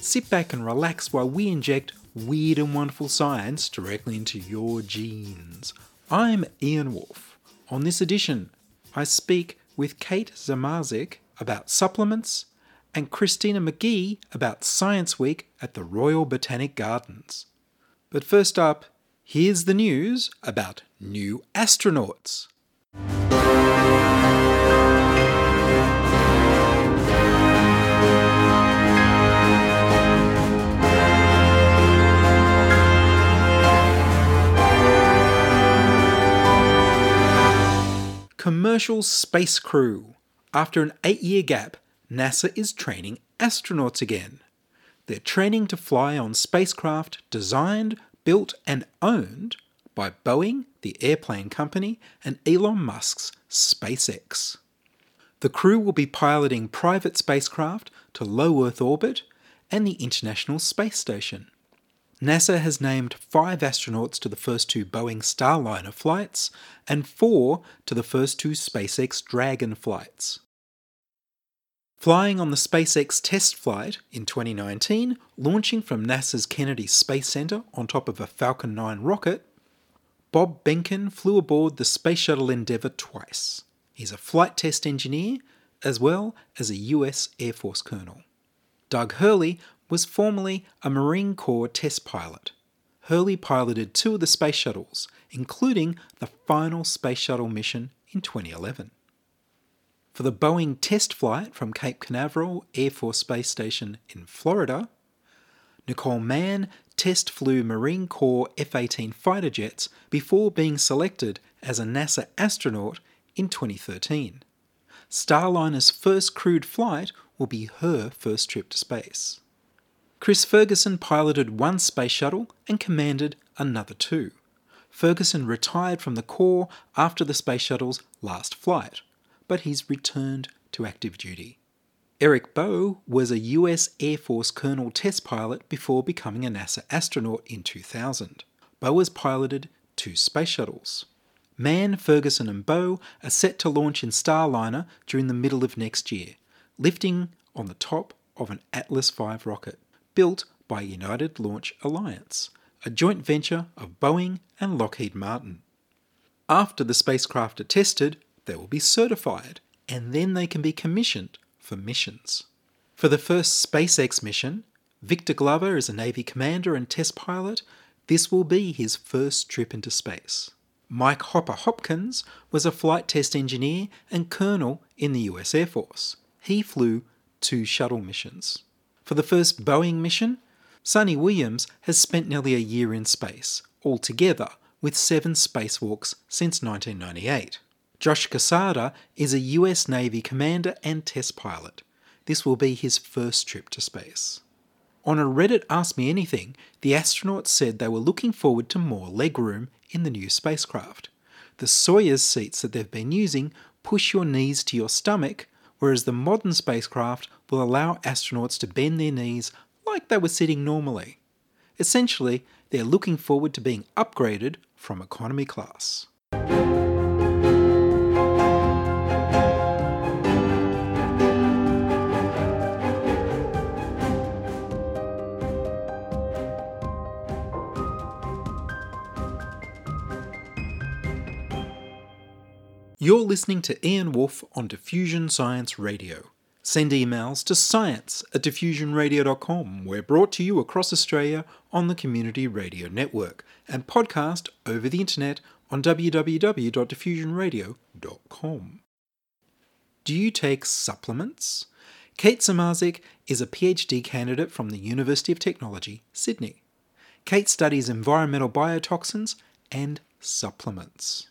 Sit back and relax while we inject weird and wonderful science directly into your genes. I'm Ian Wolfe. On this edition, I speak with Kate Samardzic about supplements and Christina McGee about Science Week at the Royal Botanic Gardens. But first up, here's the news about new astronauts. Commercial Space Crew. After an eight year gap, NASA is training astronauts again. They're training to fly on spacecraft designed, built, and owned by Boeing, the airplane company, and Elon Musk's SpaceX. The crew will be piloting private spacecraft to low Earth orbit and the International Space Station. NASA has named five astronauts to the first two Boeing Starliner flights and four to the first two SpaceX Dragon flights. Flying on the SpaceX test flight in 2019, launching from NASA's Kennedy Space Center on top of a Falcon 9 rocket, Bob Behnken flew aboard the Space Shuttle Endeavour twice. He's a flight test engineer as well as a US Air Force colonel. Doug Hurley was formerly a Marine Corps test pilot. Hurley piloted two of the space shuttles, including the final Space Shuttle mission in 2011. For the Boeing test flight from Cape Canaveral Air Force Space Station in Florida, Nicole Mann test flew Marine Corps F 18 fighter jets before being selected as a NASA astronaut in 2013. Starliner's first crewed flight will be her first trip to space. Chris Ferguson piloted one space shuttle and commanded another two. Ferguson retired from the Corps after the space shuttle's last flight, but he's returned to active duty. Eric Boe was a US Air Force colonel test pilot before becoming a NASA astronaut in 2000. Boe has piloted two space shuttles. Mann, Ferguson, and Boe are set to launch in Starliner during the middle of next year, lifting on the top of an Atlas V rocket built by United Launch Alliance, a joint venture of Boeing and Lockheed Martin. After the spacecraft are tested, they will be certified and then they can be commissioned for missions. For the first SpaceX mission, Victor Glover is a Navy commander and test pilot. This will be his first trip into space. Mike Hopper Hopkins was a flight test engineer and colonel in the US Air Force. He flew two shuttle missions. For the first Boeing mission, Suni Williams has spent nearly a year in space, altogether with seven spacewalks since 1998. Josh Cassada is a US Navy commander and test pilot. This will be his first trip to space. On a Reddit Ask Me Anything, the astronauts said they were looking forward to more legroom in the new spacecraft. The Soyuz seats that they've been using push your knees to your stomach, whereas the modern spacecraft will allow astronauts to bend their knees like they were sitting normally. Essentially, they're looking forward to being upgraded from economy class. You're listening to Ian Wolfe on Diffusion Science Radio. Send emails to science at diffusionradio.com. We're brought to you across Australia on the Community Radio Network and podcast over the internet on www.diffusionradio.com. Do you take supplements? Kate Samardzic is a PhD candidate from the University of Technology, Sydney. Kate studies environmental biotoxins and supplements.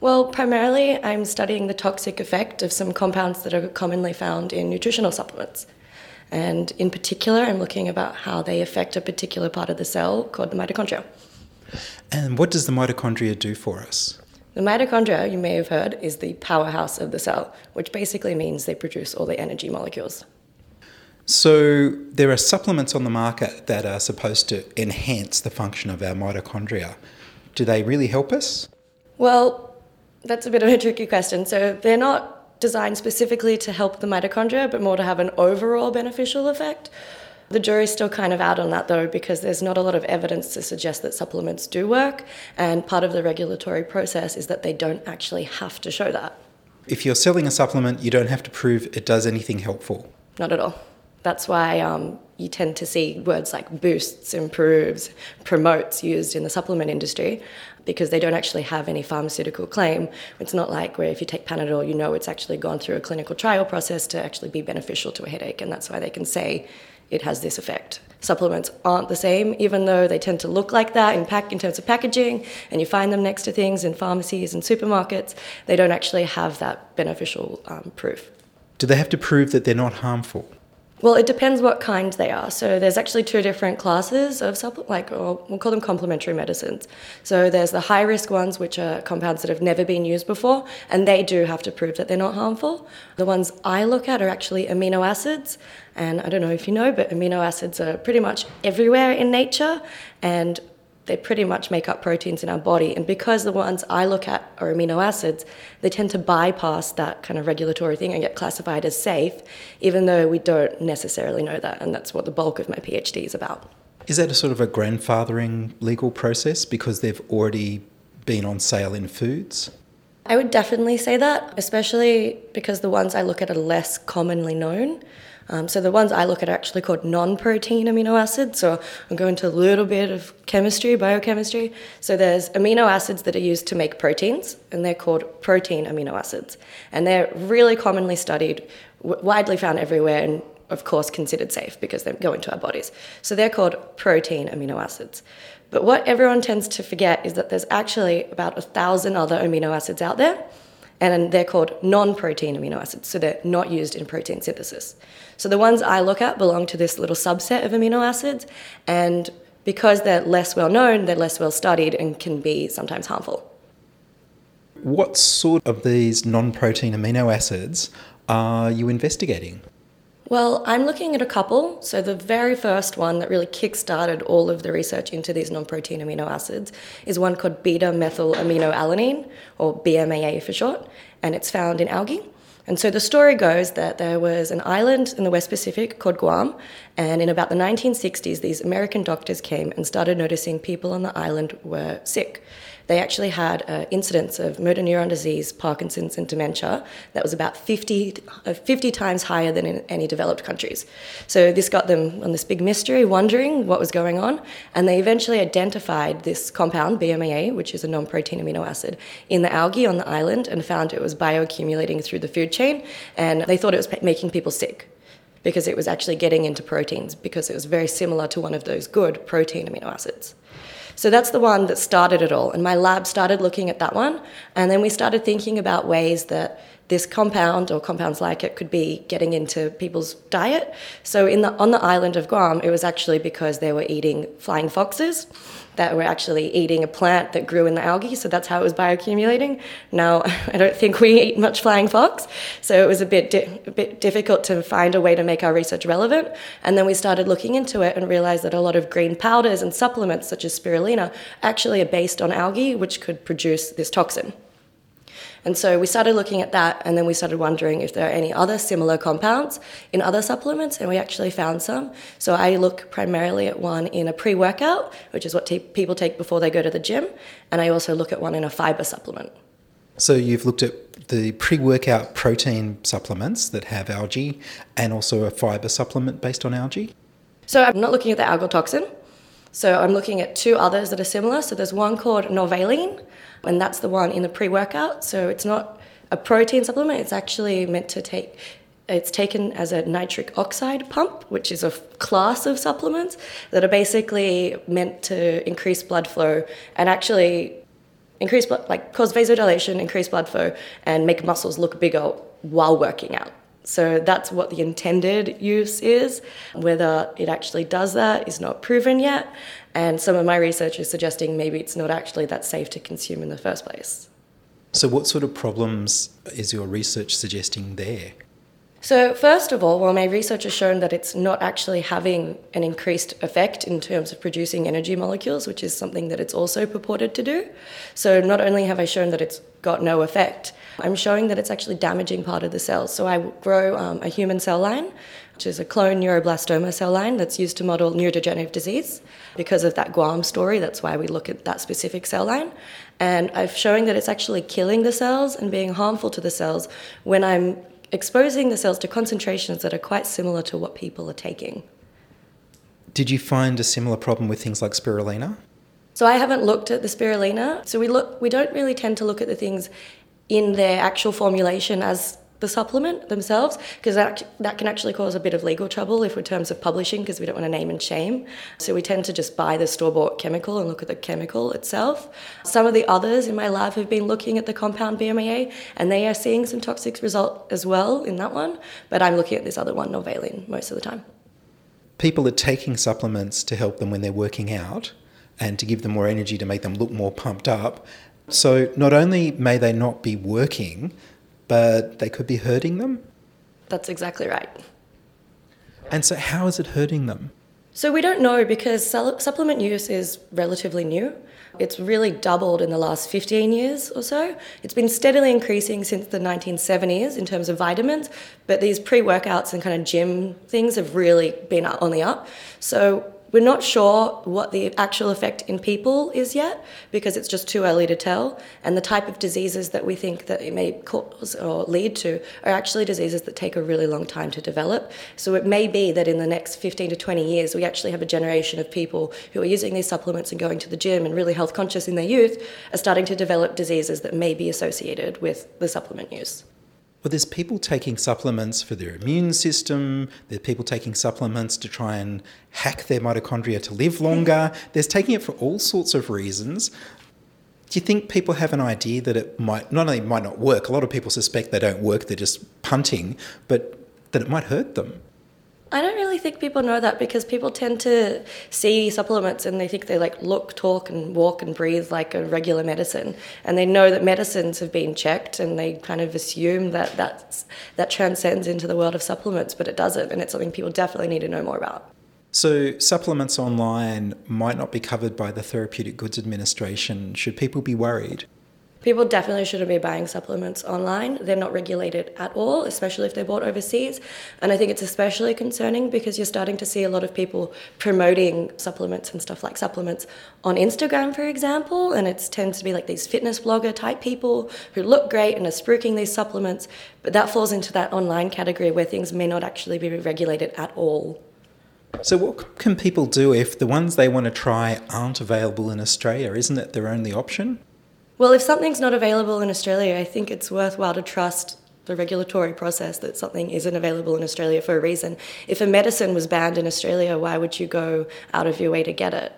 Well, primarily I'm studying the toxic effect of some compounds that are commonly found in nutritional supplements. And in particular, I'm looking about how they affect a particular part of the cell called the mitochondria. And what does the mitochondria do for us? The mitochondria, you may have heard, is the powerhouse of the cell, which basically means they produce all the energy molecules. So, there are supplements on the market that are supposed to enhance the function of our mitochondria. Do they really help us? Well, that's a bit of a tricky question. So they're not designed specifically to help the mitochondria, but more to have an overall beneficial effect. The jury's still kind of out on that though, because there's not a lot of evidence to suggest that supplements do work, and part of the regulatory process is that they don't actually have to show that. If you're selling a supplement, you don't have to prove it does anything helpful. Not at all. That's why um, you tend to see words like boosts, improves, promotes used in the supplement industry because they don't actually have any pharmaceutical claim. It's not like where if you take Panadol, you know it's actually gone through a clinical trial process to actually be beneficial to a headache, and that's why they can say it has this effect. Supplements aren't the same, even though they tend to look like that in, pack, in terms of packaging, and you find them next to things in pharmacies and supermarkets. They don't actually have that beneficial um, proof. Do they have to prove that they're not harmful? Well, it depends what kind they are. So there's actually two different classes of supplements, like or we'll call them complementary medicines. So there's the high risk ones, which are compounds that have never been used before, and they do have to prove that they're not harmful. The ones I look at are actually amino acids, and I don't know if you know, but amino acids are pretty much everywhere in nature, and they pretty much make up proteins in our body. And because the ones I look at are amino acids, they tend to bypass that kind of regulatory thing and get classified as safe, even though we don't necessarily know that. And that's what the bulk of my PhD is about. Is that a sort of a grandfathering legal process because they've already been on sale in foods? I would definitely say that, especially because the ones I look at are less commonly known. Um, so the ones I look at are actually called non-protein amino acids. So I'm going to a little bit of chemistry, biochemistry. So there's amino acids that are used to make proteins, and they're called protein amino acids, and they're really commonly studied, w- widely found everywhere, and of course considered safe because they go into our bodies. So they're called protein amino acids. But what everyone tends to forget is that there's actually about a thousand other amino acids out there and they're called non protein amino acids, so they're not used in protein synthesis. So the ones I look at belong to this little subset of amino acids, and because they're less well known, they're less well studied, and can be sometimes harmful. What sort of these non protein amino acids are you investigating? Well, I'm looking at a couple. So, the very first one that really kick-started all of the research into these non protein amino acids is one called beta methyl aminoalanine, or BMAA for short, and it's found in algae. And so the story goes that there was an island in the West Pacific called Guam, and in about the 1960s, these American doctors came and started noticing people on the island were sick they actually had an incidence of motor neuron disease, Parkinson's, and dementia that was about 50, uh, 50 times higher than in any developed countries. So this got them on this big mystery, wondering what was going on, and they eventually identified this compound, BMAA, which is a non protein amino acid, in the algae on the island and found it was bioaccumulating through the food chain, and they thought it was making people sick because it was actually getting into proteins because it was very similar to one of those good protein amino acids. So that's the one that started it all. And my lab started looking at that one. And then we started thinking about ways that this compound or compounds like it could be getting into people's diet. So in the, on the island of Guam, it was actually because they were eating flying foxes that were actually eating a plant that grew in the algae. So that's how it was bioaccumulating. Now, I don't think we eat much flying fox. So it was a bit, di- a bit difficult to find a way to make our research relevant. And then we started looking into it and realized that a lot of green powders and supplements, such as spirulina, actually are based on algae, which could produce this toxin. And so we started looking at that, and then we started wondering if there are any other similar compounds in other supplements, and we actually found some. So I look primarily at one in a pre workout, which is what people take before they go to the gym, and I also look at one in a fiber supplement. So you've looked at the pre workout protein supplements that have algae and also a fiber supplement based on algae? So I'm not looking at the algal toxin. So I'm looking at two others that are similar. So there's one called Norvaline, and that's the one in the pre-workout. So it's not a protein supplement. It's actually meant to take. It's taken as a nitric oxide pump, which is a class of supplements that are basically meant to increase blood flow and actually increase blood, like cause vasodilation, increase blood flow, and make muscles look bigger while working out. So that's what the intended use is. Whether it actually does that is not proven yet. And some of my research is suggesting maybe it's not actually that safe to consume in the first place. So, what sort of problems is your research suggesting there? So, first of all, well, my research has shown that it's not actually having an increased effect in terms of producing energy molecules, which is something that it's also purported to do. So, not only have I shown that it's got no effect, I'm showing that it's actually damaging part of the cells. So, I grow um, a human cell line, which is a clone neuroblastoma cell line that's used to model neurodegenerative disease. Because of that Guam story, that's why we look at that specific cell line. And I'm showing that it's actually killing the cells and being harmful to the cells when I'm exposing the cells to concentrations that are quite similar to what people are taking. Did you find a similar problem with things like spirulina? So I haven't looked at the spirulina. So we look we don't really tend to look at the things in their actual formulation as the supplement themselves because that, that can actually cause a bit of legal trouble if in terms of publishing because we don't want to name and shame so we tend to just buy the store-bought chemical and look at the chemical itself some of the others in my lab have been looking at the compound bmaa and they are seeing some toxic result as well in that one but i'm looking at this other one norvaline most of the time People are taking supplements to help them when they're working out and to give them more energy to make them look more pumped up. So, not only may they not be working, but they could be hurting them. that's exactly right And so, how is it hurting them? So we don't know because supplement use is relatively new. It's really doubled in the last 15 years or so. It's been steadily increasing since the 1970s in terms of vitamins, but these pre workouts and kind of gym things have really been on the up. So we're not sure what the actual effect in people is yet because it's just too early to tell. And the type of diseases that we think that it may cause or lead to are actually diseases that take a really long time to develop. So it may be that in the next 15 to 20 years, we actually have a generation of people who are using these supplements and going to the gym and really health conscious in their youth are starting to develop diseases that may be associated with the supplement use. Well, there's people taking supplements for their immune system. There's people taking supplements to try and hack their mitochondria to live longer. There's taking it for all sorts of reasons. Do you think people have an idea that it might not only might not work? A lot of people suspect they don't work; they're just punting, but that it might hurt them. I don't really think people know that because people tend to see supplements and they think they like look, talk, and walk and breathe like a regular medicine, and they know that medicines have been checked, and they kind of assume that that's, that transcends into the world of supplements, but it doesn't, and it's something people definitely need to know more about. So, supplements online might not be covered by the Therapeutic Goods Administration. Should people be worried? People definitely shouldn't be buying supplements online. They're not regulated at all, especially if they're bought overseas. And I think it's especially concerning because you're starting to see a lot of people promoting supplements and stuff like supplements on Instagram, for example. And it tends to be like these fitness blogger type people who look great and are spruiking these supplements. But that falls into that online category where things may not actually be regulated at all. So, what can people do if the ones they want to try aren't available in Australia? Isn't it their only option? Well, if something's not available in Australia, I think it's worthwhile to trust the regulatory process that something isn't available in Australia for a reason. If a medicine was banned in Australia, why would you go out of your way to get it?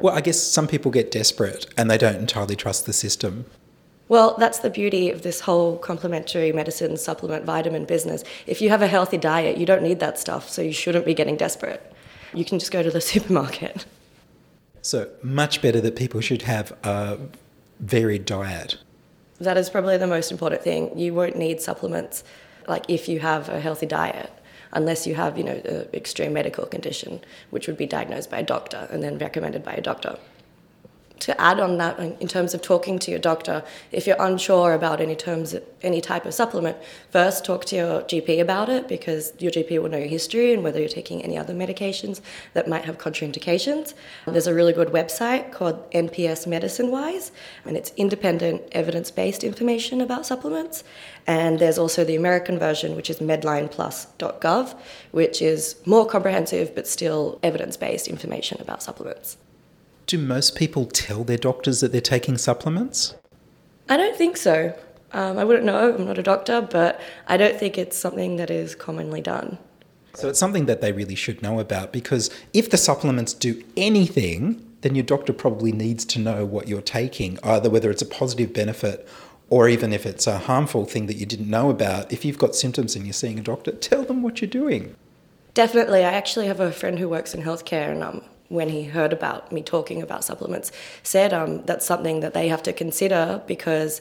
Well, I guess some people get desperate and they don't entirely trust the system. Well, that's the beauty of this whole complementary medicine, supplement, vitamin business. If you have a healthy diet, you don't need that stuff, so you shouldn't be getting desperate. You can just go to the supermarket. So, much better that people should have a varied diet. That is probably the most important thing. You won't need supplements like if you have a healthy diet unless you have, you know, an extreme medical condition which would be diagnosed by a doctor and then recommended by a doctor. To add on that in terms of talking to your doctor, if you're unsure about any terms any type of supplement, first talk to your GP about it because your GP will know your history and whether you're taking any other medications that might have contraindications. There's a really good website called NPS Medicine Wise, and it's independent evidence based information about supplements. And there's also the American version, which is medlineplus.gov, which is more comprehensive but still evidence based information about supplements. Do most people tell their doctors that they're taking supplements? I don't think so. Um, I wouldn't know, I'm not a doctor, but I don't think it's something that is commonly done. So it's something that they really should know about because if the supplements do anything, then your doctor probably needs to know what you're taking, either whether it's a positive benefit or even if it's a harmful thing that you didn't know about, if you've got symptoms and you're seeing a doctor, tell them what you're doing. Definitely. I actually have a friend who works in healthcare, and um, when he heard about me talking about supplements, said um, that's something that they have to consider because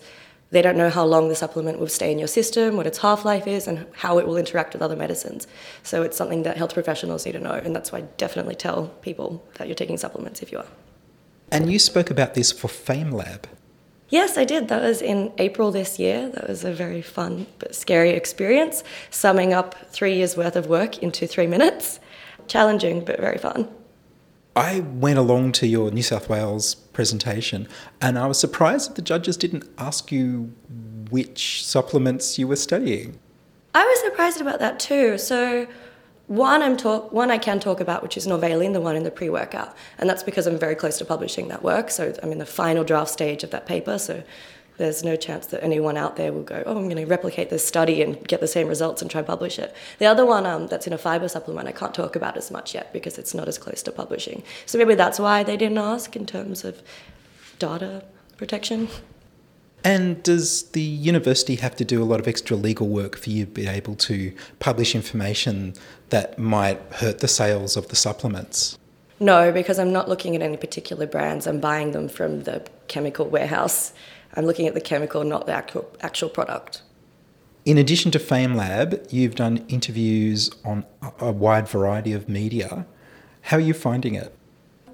they don't know how long the supplement will stay in your system, what its half life is, and how it will interact with other medicines. So it's something that health professionals need to know, and that's why I definitely tell people that you're taking supplements if you are. And you spoke about this for FameLab. Yes, I did. That was in April this year. That was a very fun but scary experience, summing up three years' worth of work into three minutes. Challenging, but very fun. I went along to your New South Wales presentation and I was surprised that the judges didn't ask you which supplements you were studying. I was surprised about that too. So, one I'm talk one I can talk about, which is Norvaline, the one in the pre-workout, and that's because I'm very close to publishing that work. So I'm in the final draft stage of that paper. So there's no chance that anyone out there will go, oh, I'm going to replicate this study and get the same results and try and publish it. The other one um, that's in a fiber supplement, I can't talk about as much yet because it's not as close to publishing. So maybe that's why they didn't ask in terms of data protection. And does the university have to do a lot of extra legal work for you to be able to publish information that might hurt the sales of the supplements? No, because I'm not looking at any particular brands. I'm buying them from the chemical warehouse. I'm looking at the chemical, not the actual, actual product. In addition to FameLab, you've done interviews on a wide variety of media. How are you finding it?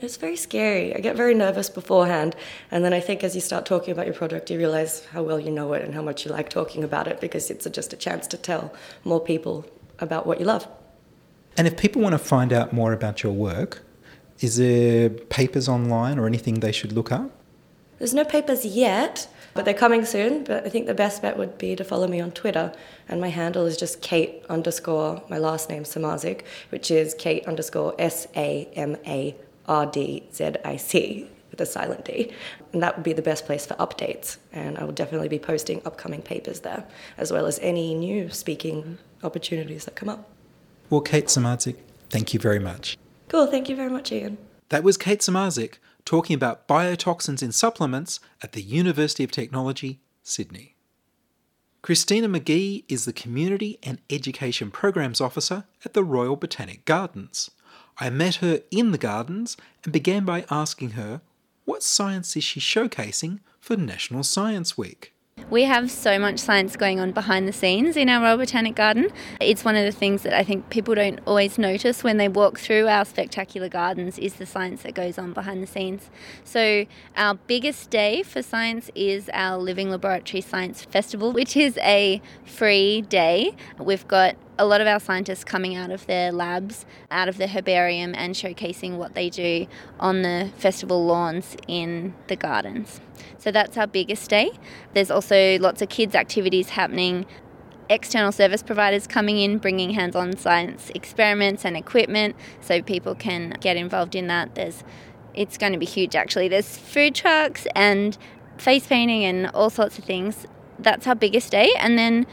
It's very scary. I get very nervous beforehand, and then I think as you start talking about your project, you realize how well you know it and how much you like talking about it because it's just a chance to tell more people about what you love. And if people want to find out more about your work, is there papers online or anything they should look up? There's no papers yet, but they're coming soon. But I think the best bet would be to follow me on Twitter, and my handle is just Kate underscore my last name Samardzic, which is Kate underscore S A M A R D Z I C with a silent D. And that would be the best place for updates. And I will definitely be posting upcoming papers there, as well as any new speaking opportunities that come up. Well, Kate Samardzic, thank you very much. Cool, thank you very much, Ian. That was Kate Samardzic talking about biotoxins in supplements at the University of Technology, Sydney. Christina McGee is the Community and Education Programs Officer at the Royal Botanic Gardens. I met her in the gardens and began by asking her what science is she showcasing for National Science Week. We have so much science going on behind the scenes in our Royal Botanic Garden. It's one of the things that I think people don't always notice when they walk through our spectacular gardens is the science that goes on behind the scenes. So our biggest day for science is our Living Laboratory Science Festival, which is a free day. We've got a lot of our scientists coming out of their labs, out of the herbarium, and showcasing what they do on the festival lawns in the gardens. So that's our biggest day. There's also lots of kids' activities happening. External service providers coming in, bringing hands on science experiments and equipment so people can get involved in that. There's it's going to be huge actually. There's food trucks and face painting and all sorts of things. That's our biggest day. And then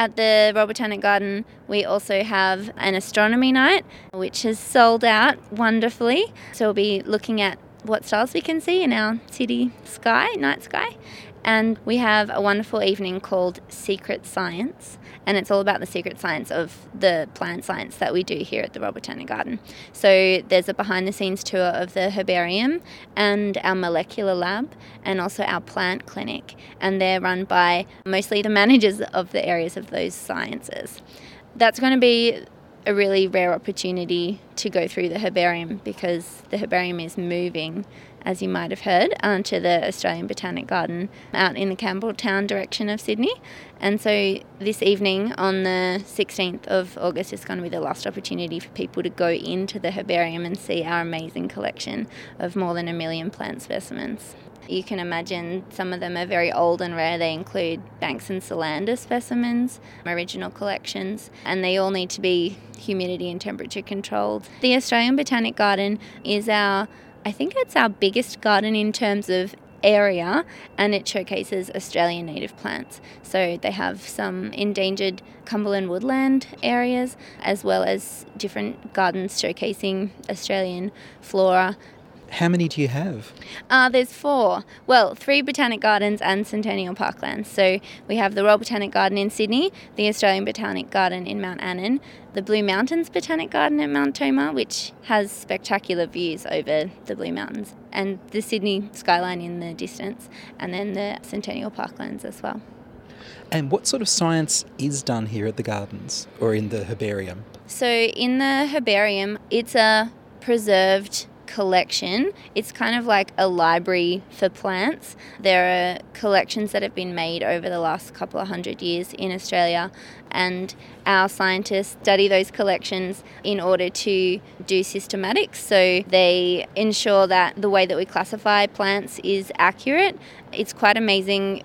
at the Royal Botanic Garden, we also have an astronomy night, which has sold out wonderfully. So we'll be looking at what stars we can see in our city sky, night sky. And we have a wonderful evening called Secret Science, and it's all about the secret science of the plant science that we do here at the Royal Botanic Garden. So there's a behind the scenes tour of the herbarium and our molecular lab, and also our plant clinic, and they're run by mostly the managers of the areas of those sciences. That's going to be a really rare opportunity to go through the herbarium because the herbarium is moving as you might have heard, uh, onto the Australian Botanic Garden out in the Campbelltown direction of Sydney. And so this evening on the 16th of August is going to be the last opportunity for people to go into the herbarium and see our amazing collection of more than a million plant specimens. You can imagine some of them are very old and rare. They include Banks and Solander specimens, original collections, and they all need to be humidity and temperature controlled. The Australian Botanic Garden is our I think it's our biggest garden in terms of area and it showcases Australian native plants. So they have some endangered Cumberland woodland areas as well as different gardens showcasing Australian flora. How many do you have? Uh, there's four. Well, three botanic gardens and Centennial Parklands. So we have the Royal Botanic Garden in Sydney, the Australian Botanic Garden in Mount Annan, the Blue Mountains Botanic Garden at Mount Tomah, which has spectacular views over the Blue Mountains, and the Sydney skyline in the distance, and then the Centennial Parklands as well. And what sort of science is done here at the gardens or in the herbarium? So in the herbarium, it's a preserved collection. It's kind of like a library for plants. There are collections that have been made over the last couple of hundred years in Australia, and our scientists study those collections in order to do systematics. So they ensure that the way that we classify plants is accurate. It's quite amazing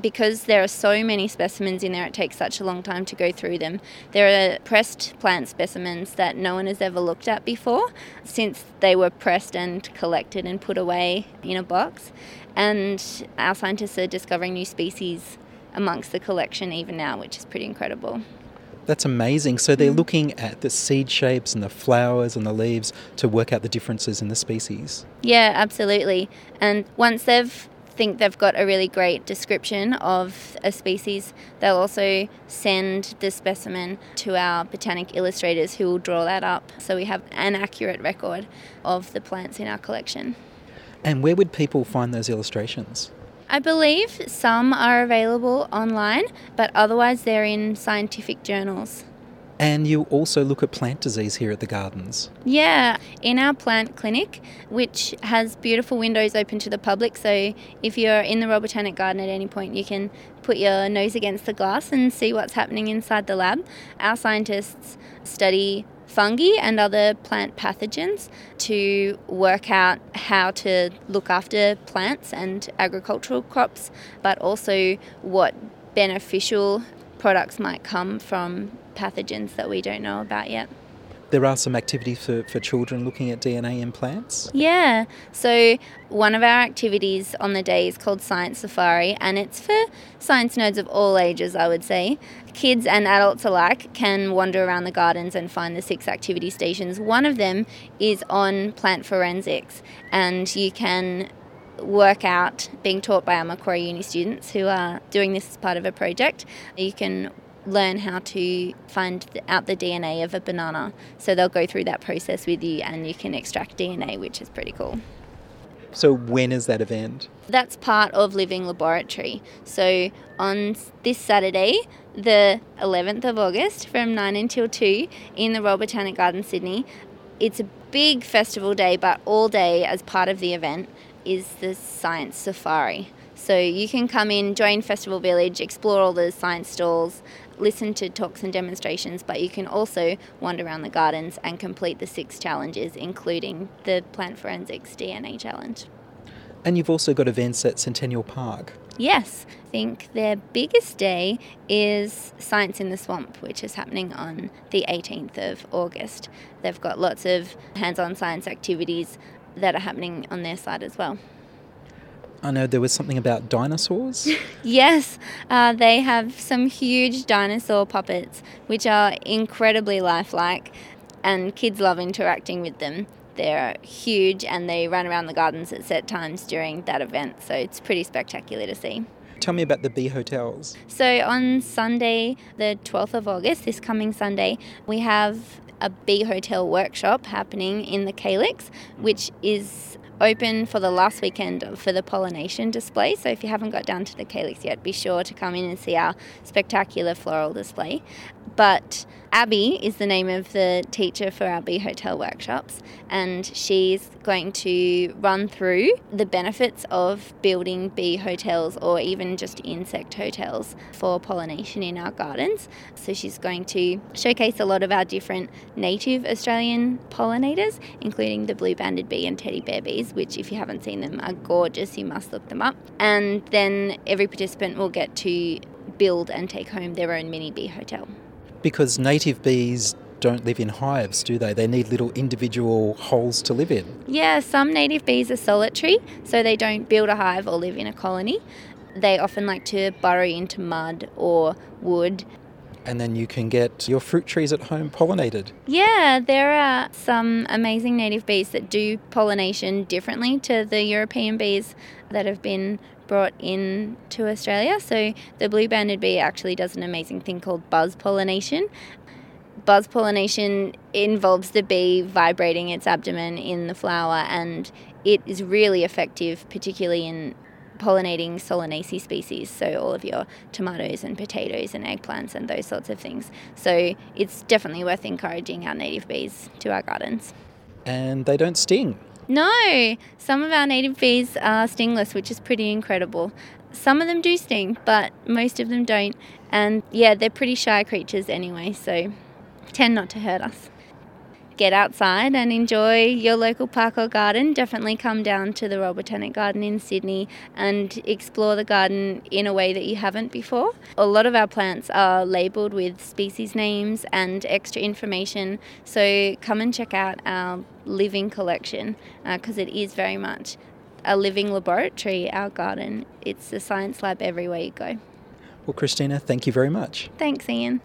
because there are so many specimens in there, it takes such a long time to go through them. There are pressed plant specimens that no one has ever looked at before since they were pressed and collected and put away in a box. And our scientists are discovering new species amongst the collection even now, which is pretty incredible. That's amazing. So they're mm. looking at the seed shapes and the flowers and the leaves to work out the differences in the species. Yeah, absolutely. And once they've think they've got a really great description of a species, they'll also send the specimen to our botanic illustrators who will draw that up so we have an accurate record of the plants in our collection. And where would people find those illustrations? I believe some are available online, but otherwise they're in scientific journals. And you also look at plant disease here at the gardens. Yeah, in our plant clinic, which has beautiful windows open to the public. So if you're in the Royal Botanic Garden at any point, you can put your nose against the glass and see what's happening inside the lab. Our scientists study fungi and other plant pathogens to work out how to look after plants and agricultural crops, but also what beneficial products might come from pathogens that we don't know about yet. There are some activities for, for children looking at DNA in plants. Yeah, so one of our activities on the day is called Science Safari, and it's for science nerds of all ages, I would say. Kids and adults alike can wander around the gardens and find the six activity stations. One of them is on plant forensics, and you can work out being taught by our Macquarie Uni students who are doing this as part of a project. You can learn how to find out the DNA of a banana. So they'll go through that process with you and you can extract DNA, which is pretty cool. So, when is that event? That's part of Living Laboratory. So, on this Saturday, the 11th of August, from 9 until 2 in the Royal Botanic Garden, Sydney, it's a big festival day, but all day as part of the event is the Science Safari. So you can come in, join Festival Village, explore all the science stalls, listen to talks and demonstrations, but you can also wander around the gardens and complete the six challenges, including the Plant Forensics DNA Challenge. And you've also got events at Centennial Park. Yes, I think their biggest day is Science in the Swamp, which is happening on the 18th of August. They've got lots of hands on science activities that are happening on their side as well. I know there was something about dinosaurs. Yes, uh, they have some huge dinosaur puppets, which are incredibly lifelike, and kids love interacting with them. They're huge and they run around the gardens at set times during that event, so it's pretty spectacular to see. Tell me about the bee hotels. So on Sunday, the 12th of August, this coming Sunday, we have a bee hotel workshop happening in the Calyx, which is open for the last weekend for the pollination display. So if you haven't got down to the Calyx yet, be sure to come in and see our spectacular floral display. But Abby is the name of the teacher for our bee hotel workshops, and she's going to run through the benefits of building bee hotels or even just insect hotels for pollination in our gardens. So she's going to showcase a lot of our different native Australian pollinators, including the blue banded bee and teddy bear bees, which, if you haven't seen them, are gorgeous. You must look them up. And then every participant will get to build and take home their own mini bee hotel. Because native bees don't live in hives, do they? They need little individual holes to live in. Yeah, some native bees are solitary, so they don't build a hive or live in a colony. They often like to burrow into mud or wood. And then you can get your fruit trees at home pollinated. Yeah, there are some amazing native bees that do pollination differently to the European bees that have been brought in to Australia. So the blue banded bee actually does an amazing thing called buzz pollination. Buzz pollination involves the bee vibrating its abdomen in the flower and it is really effective, particularly in pollinating Solanaceae species, so all of your tomatoes and potatoes and eggplants and those sorts of things. So it's definitely worth encouraging our native bees to our gardens. And they don't sting. No, some of our native bees are stingless, which is pretty incredible. Some of them do sting, but most of them don't. And yeah, they're pretty shy creatures anyway, so tend not to hurt us get outside and enjoy your local park or garden, definitely come down to the Royal Botanic Garden in Sydney and explore the garden in a way that you haven't before. A lot of our plants are labelled with species names and extra information, so come and check out our living collection because uh, it is very much a living laboratory, our garden. It's a science lab everywhere you go. Well, Christina, thank you very much. Thanks, Ian.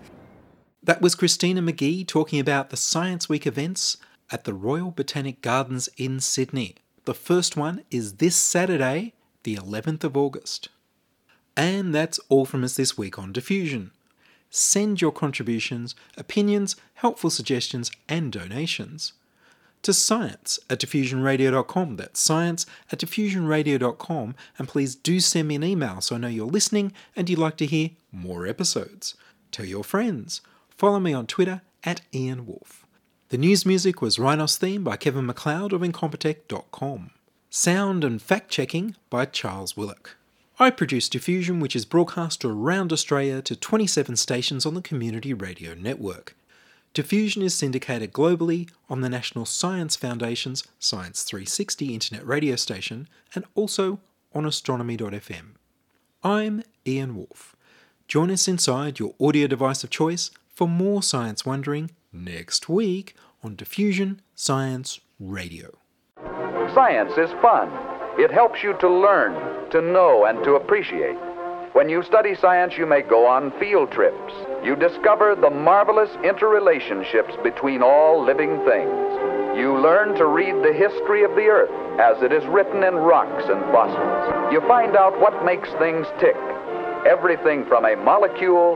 That was Christina McGee talking about the Science Week events at the Royal Botanic Gardens in Sydney. The first one is this Saturday, the 11th of August. And that's all from us this week on Diffusion. Send your contributions, opinions, helpful suggestions, and donations to science at diffusionradio.com. That's science at diffusionradio.com. And please do send me an email so I know you're listening and you'd like to hear more episodes. Tell your friends. Follow me on Twitter at Ian Wolfe. The news music was Rhinos theme by Kevin MacLeod of Incompetech.com. Sound and fact checking by Charles Willock. I produce Diffusion, which is broadcast around Australia to 27 stations on the Community Radio Network. Diffusion is syndicated globally on the National Science Foundation's Science 360 internet radio station and also on astronomy.fm. I'm Ian Wolfe. Join us inside your audio device of choice for more science wondering next week on Diffusion Science Radio. Science is fun. It helps you to learn, to know, and to appreciate. When you study science, you may go on field trips. You discover the marvelous interrelationships between all living things. You learn to read the history of the Earth as it is written in rocks and fossils. You find out what makes things tick. Everything from a molecule